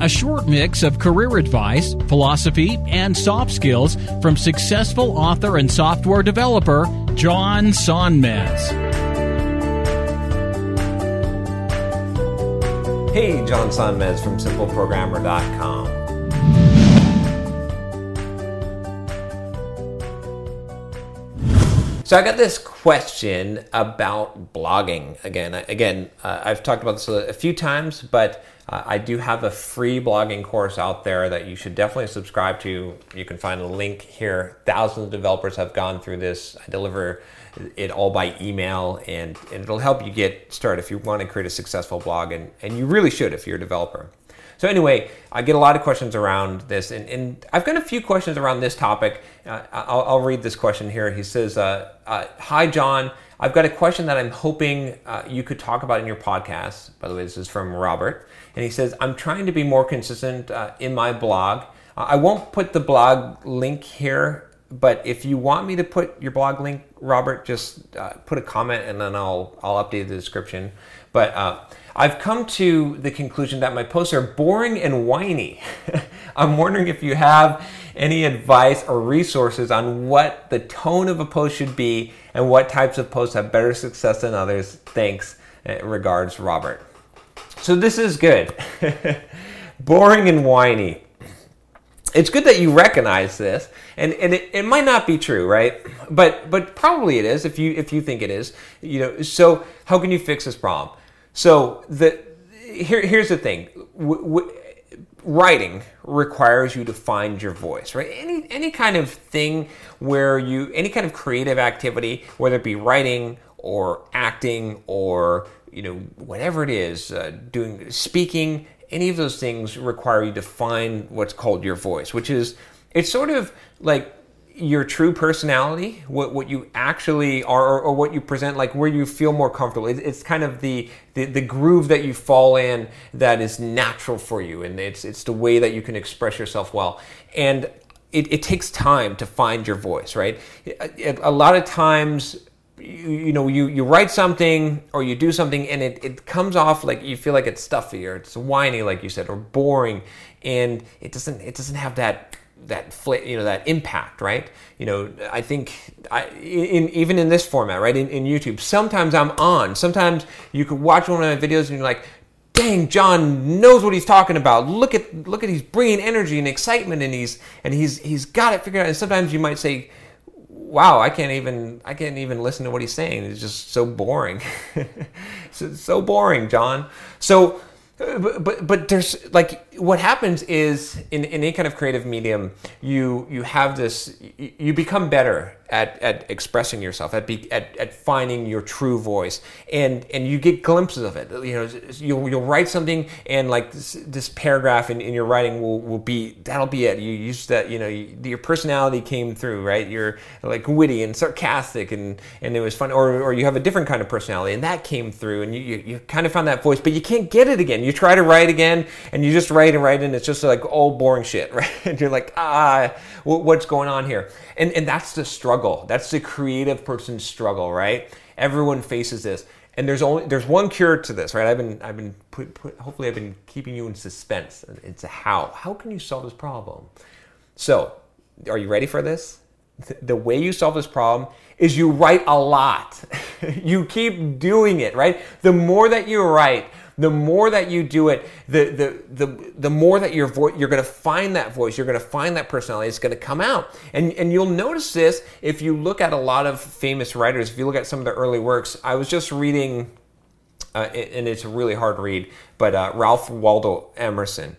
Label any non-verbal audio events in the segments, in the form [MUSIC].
a short mix of career advice, philosophy, and soft skills from successful author and software developer John Sonmez. Hey, John Sonmez from SimpleProgrammer.com. So I got this question about blogging. Again, again, uh, I've talked about this a, a few times, but uh, I do have a free blogging course out there that you should definitely subscribe to. You can find a link here. Thousands of developers have gone through this. I deliver it all by email, and, and it'll help you get started if you want to create a successful blog, and, and you really should if you're a developer. So anyway, I get a lot of questions around this, and, and I've got a few questions around this topic. Uh, I'll, I'll read this question here. He says, uh, uh, "Hi John, I've got a question that I'm hoping uh, you could talk about in your podcast." By the way, this is from Robert, and he says, "I'm trying to be more consistent uh, in my blog. I won't put the blog link here." But if you want me to put your blog link, Robert, just uh, put a comment and then I'll I'll update the description. But uh, I've come to the conclusion that my posts are boring and whiny. [LAUGHS] I'm wondering if you have any advice or resources on what the tone of a post should be and what types of posts have better success than others. Thanks. Uh, Regards, Robert. So this is good. [LAUGHS] boring and whiny it's good that you recognize this and, and it, it might not be true right? But but probably it is if you if you think it is you know so how can you fix this problem? So the here, here's the thing. W- w- writing requires you to find your voice right? Any any kind of thing where you any kind of creative activity whether it be writing or acting or you know whatever it is uh, doing speaking any of those things require you to find what's called your voice which is it's sort of like your true personality what, what you actually are or, or what you present like where you feel more comfortable. It, it's kind of the, the the groove that you fall in that is natural for you and it's it's the way that you can express yourself well. And it, it takes time to find your voice right? A, a lot of times you, know you, you write something or you do something and it, it comes off like you feel like it's stuffy or it's whiny like you said or boring. And it doesn't it doesn't have that that fl- you know that impact right? You know i think i in even in this format right in, in youtube sometimes i'm on. Sometimes you could watch one of my videos and you're like dang john knows what he's talking about. Look at look at he's bringing energy and excitement and he's and he's he's got it figured out. And sometimes you might say wow i can't even i can't even listen to what he's saying. It's just so boring. [LAUGHS] So, so boring john. So uh, but, but but there's like what happens is in, in any kind of creative medium you you have this you, become better at, at expressing yourself at, be, at at finding your true voice. And and you get glimpses of it. You know you'll, you'll write something and like this, this paragraph in, in your writing will, will be that'll be it. You use that you know you, your personality came through right? You're like witty and sarcastic and and it was fun. Or, or you have a different kind of personality and that came through and you, you, you kind of found that voice but you can't get it again. You try to write again and you just write and write and it's just like old boring shit [LAUGHS] right? And you're like ah what's going on here? And and that's the struggle. That's the creative person's struggle right? Everyone faces this. And there's only there's one cure to this right? I've been i've been put, put, hopefully i've been keeping you in suspense. It's a how how can you solve this problem? So are you ready for this? The way you solve this problem is you write a lot. [LAUGHS] You keep doing it right? The more that you write the more that you do it, the the the, the more that your voice you're going to find that voice, you're going to find that personality. It's going to come out, and and you'll notice this if you look at a lot of famous writers. If you look at some of their early works, I was just reading, uh, and it's a really hard read, but uh, Ralph Waldo Emerson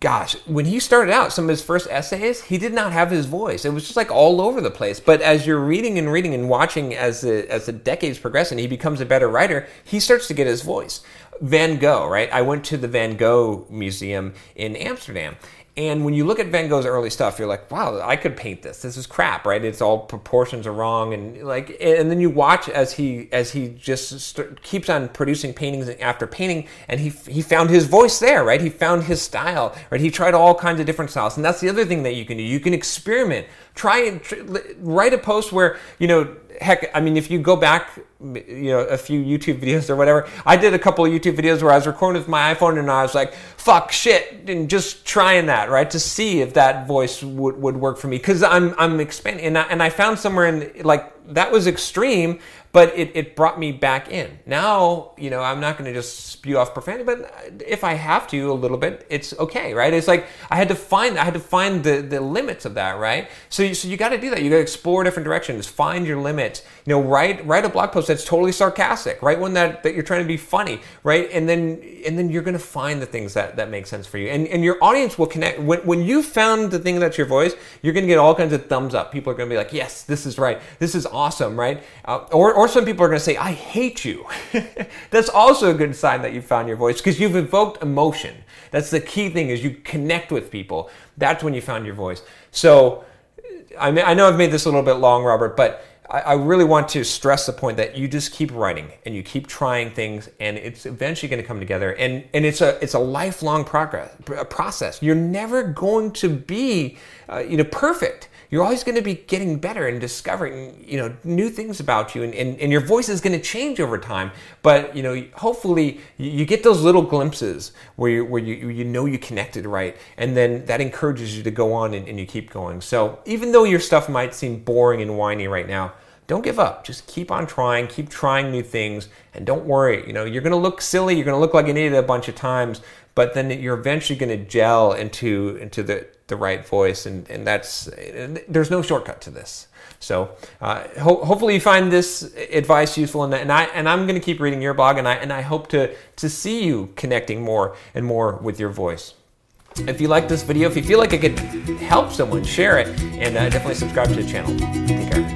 gosh, when he started out, some of his first essays, he did not have his voice. It was just like all over the place. But as you're reading and reading and watching as the as the decades progress and he becomes a better writer, he starts to get his voice. Van Gogh, right? I went to the Van Gogh Museum in Amsterdam. And when you look at Van Gogh's early stuff, you're like, wow, I could paint this. This is crap, right? It's all proportions are wrong, and like, and then you watch as he as he just st- keeps on producing paintings after painting, and he he found his voice there, right? He found his style, right? He tried all kinds of different styles, and that's the other thing that you can do. You can experiment. Try and tr- write a post where you know heck, I mean, if you go back, you know, a few YouTube videos or whatever, I did a couple of YouTube videos where I was recording with my iPhone and I was like, fuck, shit, and just trying that, right, to see if that voice would, would work for me. Because I'm, I'm expanding, and I, and I found somewhere in, like, that was extreme, but it, it brought me back in. Now, you know, I'm not going to just spew off profanity, but if I have to a little bit, it's okay, right? It's like I had to find I had to find the, the limits of that, right? So you, so you got to do that. You got to explore different directions, find your limits. You know, write write a blog post that's totally sarcastic, write one that, that you're trying to be funny, right? And then and then you're going to find the things that, that make sense for you, and and your audience will connect. When when you found the thing that's your voice, you're going to get all kinds of thumbs up. People are going to be like, yes, this is right, this is awesome, right? Uh, or or some people are going to say, I hate you. [LAUGHS] That's also a good sign that you found your voice because you've evoked emotion. That's the key thing is you connect with people. That's when you found your voice. So I, mean, I know I've made this a little bit long, Robert, but I, I really want to stress the point that you just keep writing and you keep trying things, and it's eventually going to come together. And and it's a it's a lifelong progress process. You're never going to be uh, you know perfect you're always going to be getting better and discovering you know new things about you and, and, and your voice is going to change over time. But you know hopefully you get those little glimpses where you where you, you know you connected right and then that encourages you to go on and, and you keep going. So even though your stuff might seem boring and whiny right now don't give up. Just keep on trying, keep trying new things, and don't worry. You know, you're to look silly, you're to look like an idiot a bunch of times, but then you're eventually to gel into into the the right voice, and and that's there's no shortcut to this. So uh, ho- hopefully you find this advice useful, and, and I and I'm to keep reading your blog, and I and I hope to to see you connecting more and more with your voice. If you like this video, if you feel like it could help someone, share it, and uh, definitely subscribe to the channel. Take care.